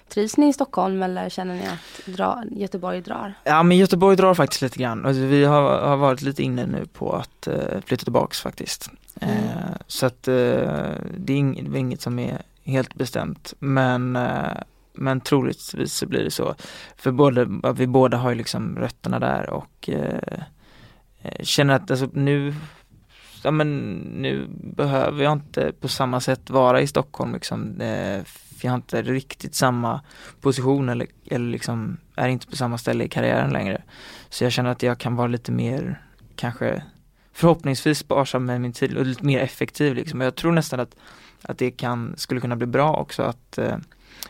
Trivs ni i Stockholm eller känner ni att dra, Göteborg drar? Ja men Göteborg drar faktiskt lite grann. Alltså, vi har, har varit lite inne nu på att eh, flytta tillbaks faktiskt. Mm. Eh, så att eh, det är inget, det är inget som är helt bestämt. Men, men troligtvis så blir det så. För både, vi båda har ju liksom rötterna där och eh, känner att alltså, nu Ja men nu behöver jag inte på samma sätt vara i Stockholm liksom. Eh, för jag har inte riktigt samma position eller, eller liksom är inte på samma ställe i karriären längre. Så jag känner att jag kan vara lite mer kanske förhoppningsvis sparsam med min tid och lite mer effektiv liksom. Och jag tror nästan att, att det kan, skulle kunna bli bra också att eh,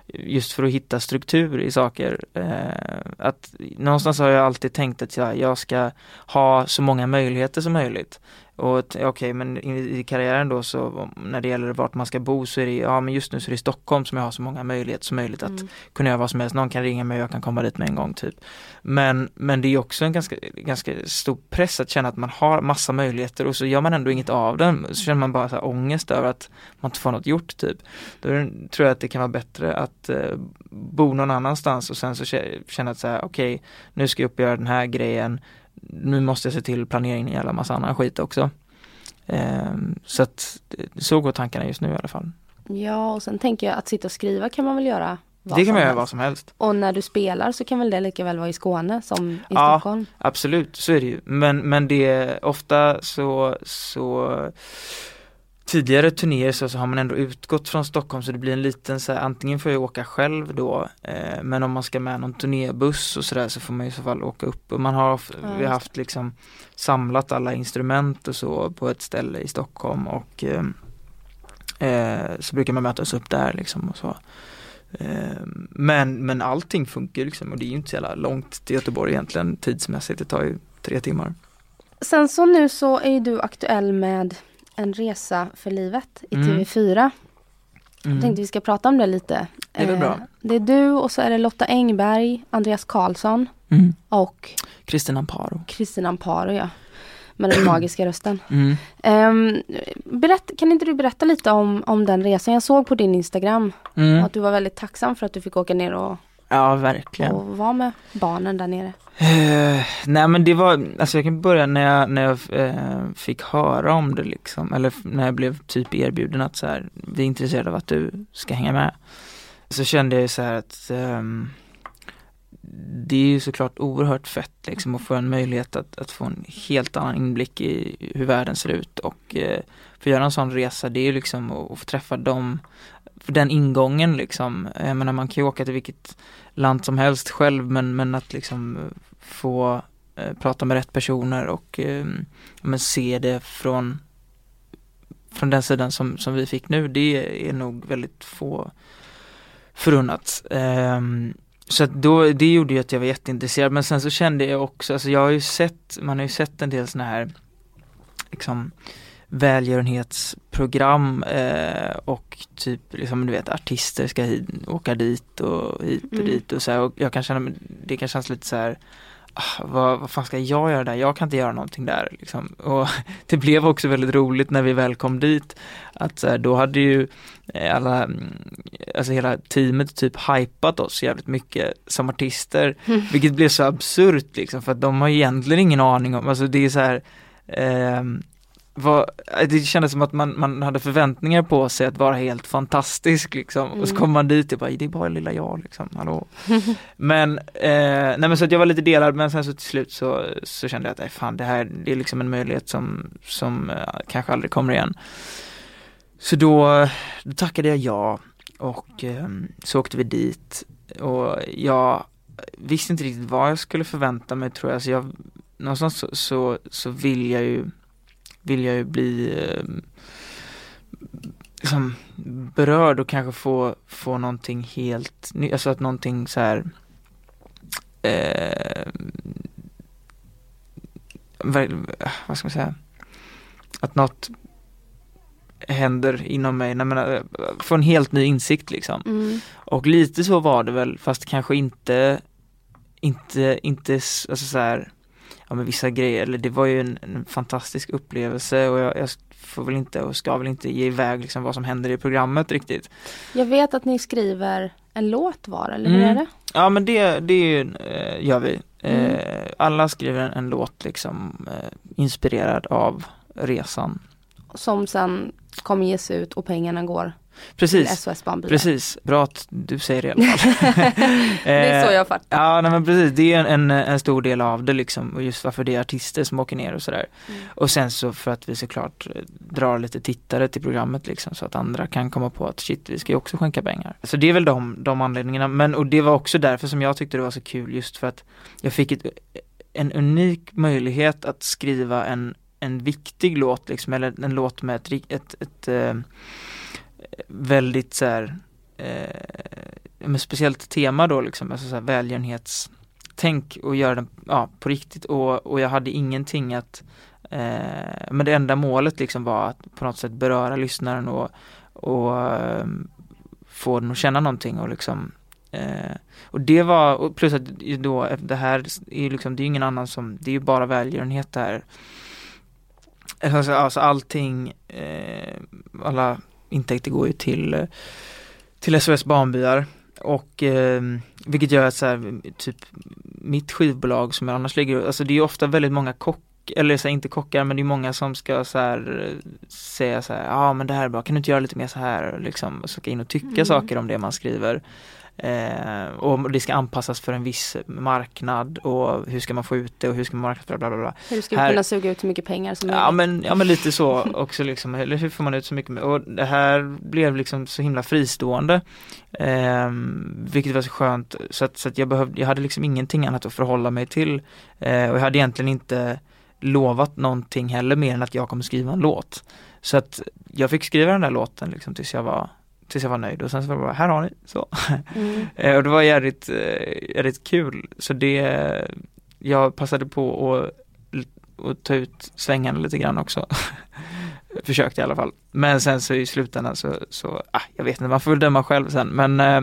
just för att hitta struktur i saker. Eh, att någonstans har jag alltid tänkt att jag, jag ska ha så många möjligheter som möjligt. Och okej, men i, i karriären då så när det gäller vart man ska bo så är det, ja men just nu så är det Stockholm som jag har så många möjligheter som möjligt att Mm. kunna göra vad som helst. Någon kan ringa mig och jag kan komma dit med en gång typ. Men, men det är också en ganska, ganska stor press att känna att man har massa möjligheter och så gör man ändå inget av dem. Så känner man bara så här ångest över att man inte får något gjort typ. Då det- tror jag att det kan vara bättre att eh, bo någon annanstans och sen så kä- känna att så här okej, nu ska jag upp och göra den här grejen. Nu måste jag se till planeringen i alla massa annan skit också. Ehm, så att så går tankarna just nu i alla fall. Ja, och sen tänker jag att sitta och skriva kan man väl göra vad det kan man göra vad som helst. Och när du spelar så kan väl det lika väl vara i Skåne som i Ja. Stockholm? Absolut, så är det ju. Men, men det är ofta så, så tidigare turnéer så, så har man ändå utgått från Stockholm så det blir en liten så här, antingen får jag åka själv då eh, men om man ska med någon turnébuss och sådär så får man i så fall åka upp och man har, Ja, vi har haft liksom samlat alla instrument och så på ett ställe i Stockholm och eh, eh, så brukar man mötas upp där liksom och så. Eh, Men, men allting funkar liksom och det är ju inte så jävla långt till Göteborg egentligen tidsmässigt, det tar ju tre timmar. Sen så nu så är ju du aktuell med en resa för livet i Mm. TV4. Jag Mm. tänkte vi ska prata om det lite. Det är väl Eh, bra. Det är du och så är det Lotta Engberg, Andreas Karlsson Mm. och Kristin Amparo. Kristina Amparo ja. Med den magiska rösten. Mm. Um, berätt, kan inte du berätta lite om, om den resan? Jag såg på din Instagram Mm. att du var väldigt tacksam för att du fick åka ner och, Ja, verkligen. och vara med barnen där nere. Eh, nej men det var, alltså jag kan börja när jag, när jag eh, fick höra om det liksom, eller när jag blev typ erbjuden att så här, vi är intresserade av att du ska hänga med. Så kände jag så här att ehm, det är ju såklart oerhört fett liksom att få en möjlighet att, att få en helt annan inblick i hur världen ser ut och eh, få göra en sån resa, det är ju liksom att, att få träffa dem, för den ingången liksom, jag menar man kan ju åka till vilket land som helst själv men, men att liksom eh, få eh, prata med rätt personer och eh, men se det från från den sidan som, som vi fick nu, det är nog väldigt få förunnat. Eh, så att då, det gjorde ju att jag var jätteintresserad men sen så kände jag också, alltså jag har ju sett, man har ju sett en del sådana här liksom välgörenhetsprogram eh, och typ liksom du vet artister ska hit, åka dit och hit och Mm. dit och så här, och jag kan känna, det kan kännas lite så här ah, vad, vad fan ska jag göra där? Jag kan inte göra någonting där liksom. Och det blev också väldigt roligt när vi väl kom dit att här, då hade ju eh, alla, mm, alltså hela teamet typ hypat oss jävligt mycket som artister vilket blev så absurt liksom för att de har egentligen ingen aning om, alltså det är så här ehm, vad, det kändes som att man, man hade förväntningar på sig att vara helt fantastisk liksom och så Mm. kommer man dit och bara, det är bara lilla jag liksom, hallå. men, eh, nej men så att jag var lite delad men sen så till slut så, så kände jag att, nej fan det här, det är liksom en möjlighet som, som eh, kanske aldrig kommer igen. Så då, då tackade jag ja och eh, så åkte vi dit och jag visste inte riktigt vad jag skulle förvänta mig tror jag, så jag någonstans så, så, så vill jag ju vill jag ju bli eh, liksom berörd och kanske få, få någonting helt nytt, alltså att någonting så här eh, vad ska man säga att något händer inom mig, Nej, men, eh, få en helt ny insikt liksom. Mm. Och lite så var det väl fast kanske inte inte, inte alltså så här, ja men vissa grejer, eller det var ju en, en fantastisk upplevelse och jag, jag får väl inte och ska väl inte ge iväg liksom vad som händer i programmet riktigt. Jag vet att ni skriver en låt var, eller hur Mm. är det? Ja men det, det är ju, eh, gör vi. Mm. Eh, alla skriver en, en låt liksom eh, inspirerad av resan. Som sen kommer ges ut och pengarna går Precis, precis. Bra att du säger det i alla fall. Det är så jag fattar. Ja, nej, men precis. Det är en, en, stor del av det liksom och just varför det är artister som åker ner och sådär. Mm. Och sen så för att vi såklart eh, drar lite tittare till programmet liksom så att andra kan komma på att shit, vi ska ju också skänka pengar. Så det är väl de, de anledningarna. Men och det var också därför som jag tyckte det var så kul just för att jag fick ett, en unik möjlighet att skriva en, en viktig låt liksom, eller en låt med ett, rik- ett, ett, eh, väldigt så här, eh, med speciellt tema då liksom, alltså så här välgörenhetstänk och göra den ja, på riktigt. Och, och jag hade ingenting att eh, men det enda målet liksom var att på något sätt beröra lyssnaren och, och eh, få den att känna någonting och liksom eh, och det var, och plus att då det här är ju liksom, det är ju ingen annan som, det är ju bara välgörenhet det här. Alltså, alltså allting, eh, alla intäkter går ju till, till SOS Barnbyar och eh, vilket gör att så här, typ mitt skivbolag som jag annars ligger, alltså det är ofta väldigt många kock eller så här, inte kockar men det är många som ska så här, säga så här, ja ah, men det här är bra, kan du inte göra lite mer så här liksom, och så ska in och tycka Mm. saker om det man skriver. Eh, och det ska anpassas för en viss marknad och hur ska man få ut det och hur ska man marknadsföra bla bla bla. Hur ska vi Här- kunna suga ut hur mycket pengar som Ja möjligt? men, ja men lite så också liksom, eller hur får man ut så mycket och det här blev liksom så himla fristående. Ehm, Vilket var så skönt. Så att, så att jag behövde, jag hade liksom ingenting annat att förhålla mig till. Eh, och jag hade egentligen inte lovat någonting heller mer än att jag kommer skriva en låt. Så att jag fick skriva den där låten liksom tills jag var Tills jag var nöjd. Och sen så var det bara, här har ni, så. Mm. Eh, Och det var jävligt, eh, jävligt kul. Så det Jag passade på att att ta ut svängarna lite grann också. Försökte i alla fall. Men sen så i slutändan så, så ah, jag vet inte, man får väl döma själv sen. Men eh,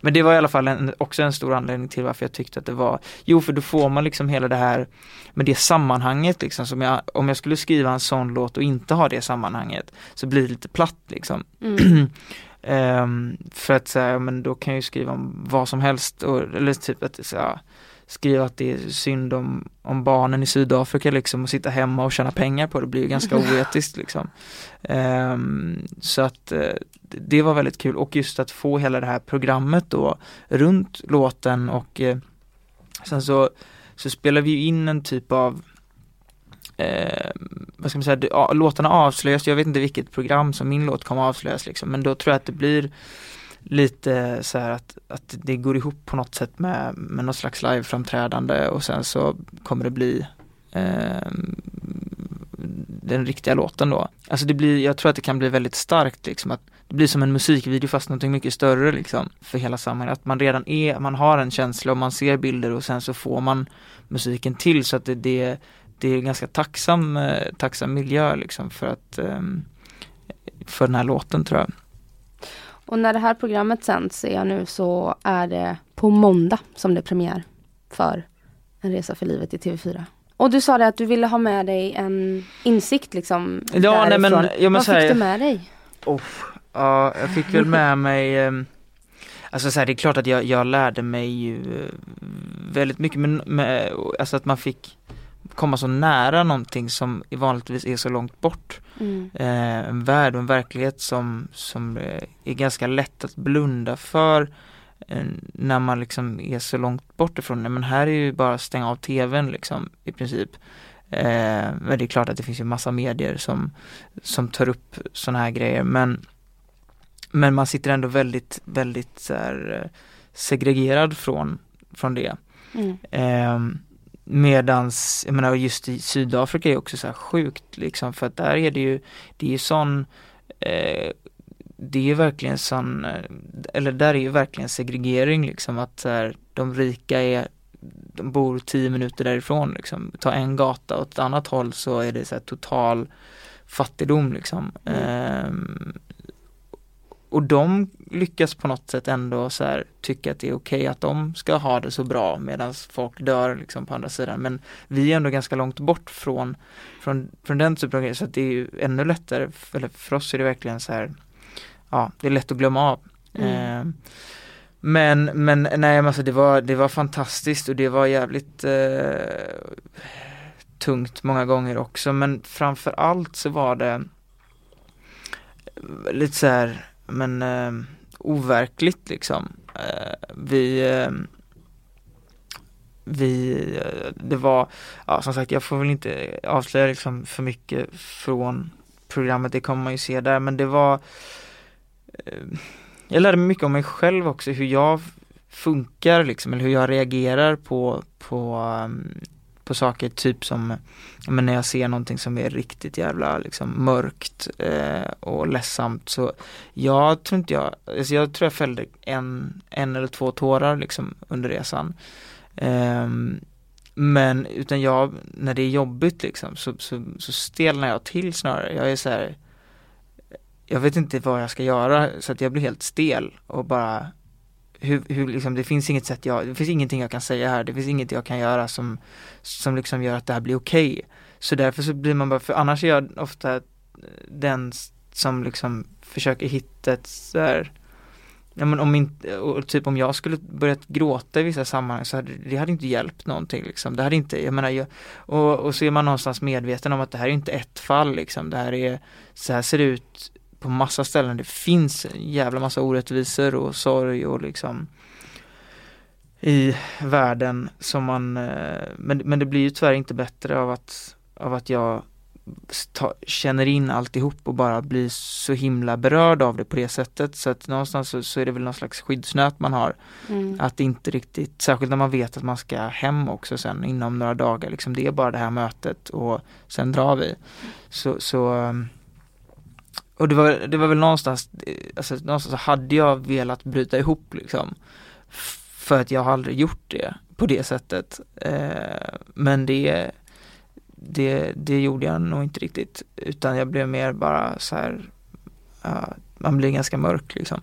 Men det var i alla fall en, också en stor anledning till varför jag tyckte att det var Jo för då får man liksom hela det här Med det sammanhanget liksom. Som jag Om jag skulle skriva en sån låt och inte ha det sammanhanget Så blir det lite platt liksom. Mm. Ehm, för att säga, men då kan jag ju skriva om vad som helst och, eller typ att ja, skriva att det är synd om, om barnen i Sydafrika liksom och sitta hemma och tjäna pengar på det blir ju ganska oetiskt liksom. Ehm, så att eh, det- det var väldigt kul och just att få hela det här programmet då runt låten och eh, sen så, så spelar vi ju in en typ av eh, vad ska man säga, det, låtarna avslöjas, jag vet inte vilket program som min låt kommer avslöjas liksom, men då tror jag att det blir lite så här att, att det går ihop på något sätt med, med något slags liveframträdande. Och sen så kommer det bli eh, den riktiga låten då. Alltså det blir, jag tror att det kan bli väldigt starkt liksom att det blir som en musikvideo fast någonting mycket större liksom för hela samhället. Att man redan är, man har en känsla och man ser bilder och sen så får man musiken till. Så att det, det, det är ganska tacksam, eh, tacksam miljö liksom för att ehm, för den här låten tror jag. Och när det här programmet sänds ser jag nu så är det på måndag som det är premiär för En resa för livet i TV4. Och du sa det att du ville ha med dig en insikt liksom Ja, nej, men- därifrån. ja, men Vad fick här- du med dig? Ja, jag fick väl med mig ehm, Alltså så här, det är klart att jag, jag lärde mig ju eh, väldigt mycket men med, alltså att man fick komma så nära någonting som vanligtvis är så långt bort. Mm. Eh, en värld och en verklighet som, som eh, är ganska lätt att blunda för eh, när man liksom är så långt bort ifrån det. Men här är ju bara att stänga av tvn liksom i princip. Eh, men det är klart att det finns ju massa medier som, som tar upp sådana här grejer men men man sitter ändå väldigt, väldigt så här, eh, segregerad från, från det. Mm. Medans, jag menar just i Sydafrika är också så här sjukt liksom för att där är det ju, det är ju sån eh, det är ju verkligen sån, eh, eller där är ju verkligen segregering liksom att så här, de rika är de bor tio minuter därifrån liksom, ta en gata åt ett annat håll så är det så total fattigdom liksom. Ehm, och de lyckas på något sätt ändå så här, tycka att det är okej att de ska ha det så bra medan folk dör liksom på andra sidan. Men vi är ändå ganska långt bort från, från, från den typen av grejer så det är ju ännu lättare, eller för oss är det verkligen så här, ja det är lätt att glömma av. Mm. Ehm, men, men nej men alltså det var, det var fantastiskt och det var jävligt eh, tungt många gånger också men framför allt så var det lite så här, men eh, overkligt liksom. Eh, vi eh, vi, eh, det var, ja som sagt jag får väl inte avslöja liksom för mycket från programmet, det kommer man ju se där. Men det var eh, Jag lärde mig mycket om mig själv också, hur jag funkar liksom, eller hur jag reagerar på, på, um, på saker, typ som men när jag ser någonting som är riktigt jävla liksom mörkt eh, och ledsamt så jag tror inte jag, alltså jag tror jag fällde en, en eller två tårar liksom under resan. Eh, men utan jag, när det är jobbigt liksom så, så, så stelnar jag till snarare. Jag är så här, jag vet inte vad jag ska göra så att jag blir helt stel och bara hur, hur liksom, det finns inget sätt jag, det finns ingenting jag kan säga här, det finns inget jag kan göra som, som liksom gör att det här blir okej. Så därför så blir man bara, för annars är jag ofta den som liksom försöker hitta ett så här, Ja men om inte, och typ om jag skulle börjat gråta i vissa sammanhang så hade det hade inte hjälpt någonting liksom. Det hade inte, jag menar, jag, och, och så är man någonstans medveten om att det här är inte ett fall liksom. Det här är, så här ser det ut på massa ställen. Det finns en jävla massa orättvisor och sorg och liksom i världen som man, eh, men, men det blir ju tyvärr inte bättre av att, av att jag ta, känner in alltihop och bara blir så himla berörd av det på det sättet så att någonstans så, så är det väl någon slags skyddsnät man har Mm. att inte riktigt, särskilt när man vet att man ska hem också sen inom några dagar liksom det är bara det här mötet och sen drar vi. Så, så um, och det var, det var väl någonstans, alltså någonstans hade jag velat bryta ihop liksom. För att jag har aldrig gjort det på det sättet. Eh, men det, det, det gjorde jag nog inte riktigt. Utan jag blev mer bara så här, ja, man blir ganska mörk liksom.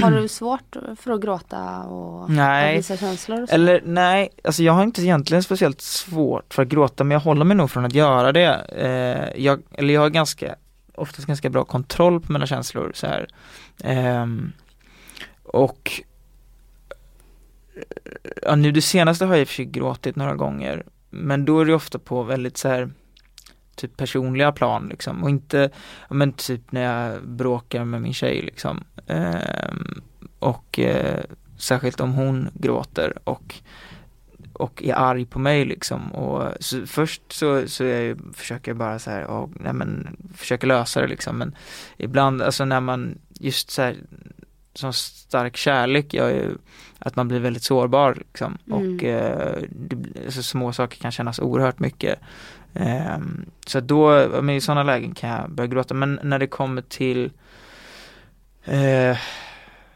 Har du svårt för att gråta och, Nej, visa känslor? Eller nej, alltså jag har inte egentligen speciellt svårt för att gråta men jag håller mig nog från att göra det. Eh, jag, eller jag har ganska, oftast ganska bra kontroll på mina känslor så här. Um, och ja, nu det senaste har jag i och för sig gråtit några gånger men då är det ofta på väldigt så här typ personliga plan liksom och inte, ja, men typ när jag bråkar med min tjej liksom. Um, och uh, särskilt om hon gråter och och är arg på mig liksom. Och så först så, så jag försöker jag bara så här, oh, nej men försöker lösa det liksom. Men ibland alltså när man just så här som stark kärlek gör ju att man blir väldigt sårbar liksom. Mm. och eh, det, alltså, små saker kan kännas oerhört mycket. Ehm, så då, men i sådana lägen kan jag börja gråta. Men när det kommer till eh,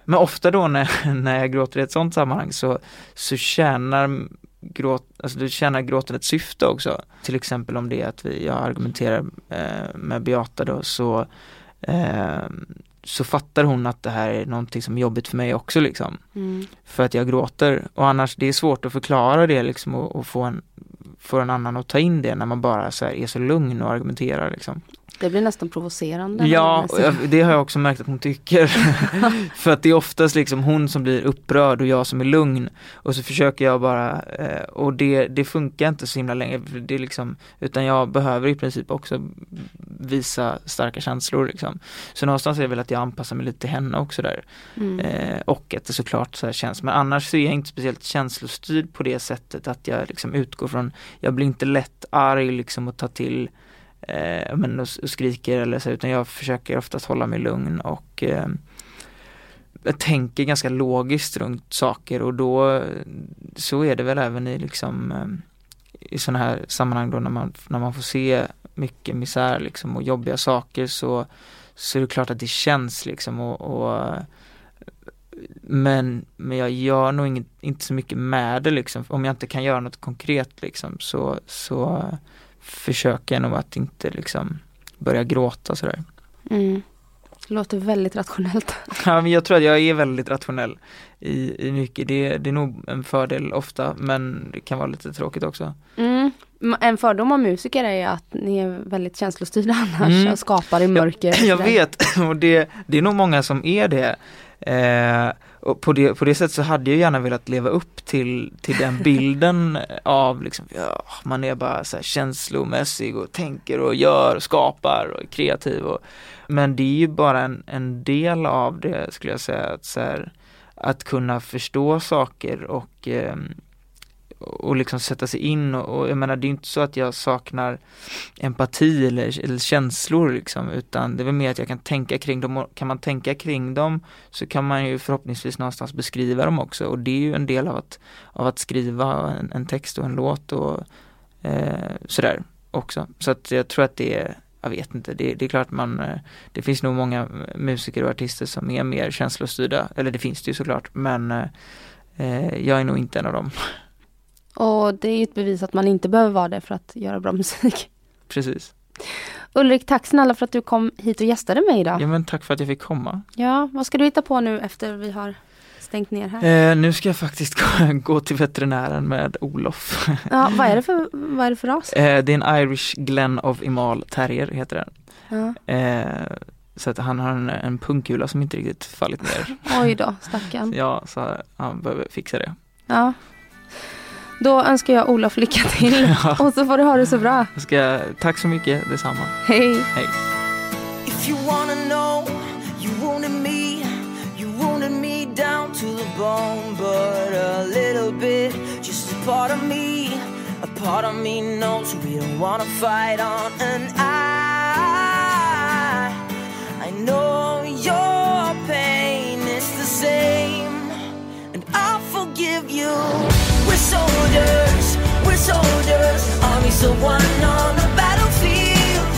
men ofta då när, när jag gråter i ett sådant sammanhang så, så tjänar gråt, alltså du tjänar gråten ett syfte också. Till exempel om det är att vi, jag argumenterar eh, med Beata då så eh, så fattar hon att det här är någonting som är jobbigt för mig också liksom. Mm. För att jag gråter och annars det är svårt att förklara det liksom och, och få en få en annan att ta in det när man bara så är så lugn och argumenterar liksom. Det blir nästan provocerande. Ja, det har jag också märkt att hon tycker. För att det är oftast liksom hon som blir upprörd och jag som är lugn. Och så försöker jag bara, eh, och det, det funkar inte så himla länge. Det är liksom, utan jag behöver i princip också visa starka känslor liksom. Så någonstans är det väl att jag anpassar mig lite till henne också där. Mm. Eh, och att det såklart så här känns, men annars så är jag inte speciellt känslostyrd på det sättet att jag liksom utgår från, jag blir inte lätt arg liksom och ta till eh, men och, och skriker eller så, utan jag försöker oftast hålla mig lugn och eh, jag tänker ganska logiskt runt saker och då så är det väl även i liksom eh, i sådana här sammanhang då när man, när man får se mycket misär liksom och jobbiga saker så, så är det klart att det känns liksom och, och men, men jag gör nog inget, inte så mycket med det liksom. Om jag inte kan göra något konkret liksom så, så försöker jag nog att inte liksom börja gråta sådär. Mm. Låter väldigt rationellt. Ja, men jag tror att jag är väldigt rationell i, i mycket. Det, det är nog en fördel ofta men det kan vara lite tråkigt också. Mm. En fördom om musiker är att ni är väldigt känslostyrda annars Mm. och skapar i mörker. Jag sådär. vet och det, det är nog många som är det. Eh, och på det, på det sättet så hade jag gärna velat leva upp till, till den bilden av liksom, ja, man är bara så känslomässig och tänker och gör och skapar och är kreativ. Och, men det är ju bara en, en del av det skulle jag säga, att, här, att kunna förstå saker och ehm, och liksom sätta sig in och, och jag menar det är inte så att jag saknar empati eller, eller känslor liksom utan det är väl mer att jag kan tänka kring dem och kan man tänka kring dem så kan man ju förhoppningsvis någonstans beskriva dem också och det är ju en del av att, av att skriva en, en text och en låt och eh, sådär också. Så att jag tror att det är jag vet inte, det, det är klart man, eh, det finns nog många musiker och artister som är mer känslostyrda, eller det finns det ju såklart, men eh, eh jag är nog inte en av dem. Och det är ju ett bevis att man inte behöver vara det för att göra bra musik. Precis. Ulrik, tack snälla för att du kom hit och gästade mig idag. Ja men tack för att jag fick komma. Ja, vad ska du hitta på nu efter vi har stängt ner här? Eh, nu ska jag faktiskt gå, gå till veterinären med Olof. Ja, vad är det för, vad är det för ras? Eh, det är en Irish Glen of Imal Terrier heter den. Ja. Eh, så att han har en, en pungkula som inte riktigt fallit ner. Oj då, stackarn. Ja, så han behöver fixa det. Ja. Då önskar jag Olof lycka till Ja. och så får du ha det så bra. Jag ska, tack så mycket, detsamma. Hej! Hej. If you wanna know, you wounded me, you wounded me down to the bone, but a little bit, just a part of me, a part of me knows we don't wanna fight on, and I, I know your pain is the same, and I'll forgive you. We're soldiers, we're soldiers, on the battlefield.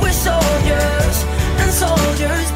We're soldiers, and soldiers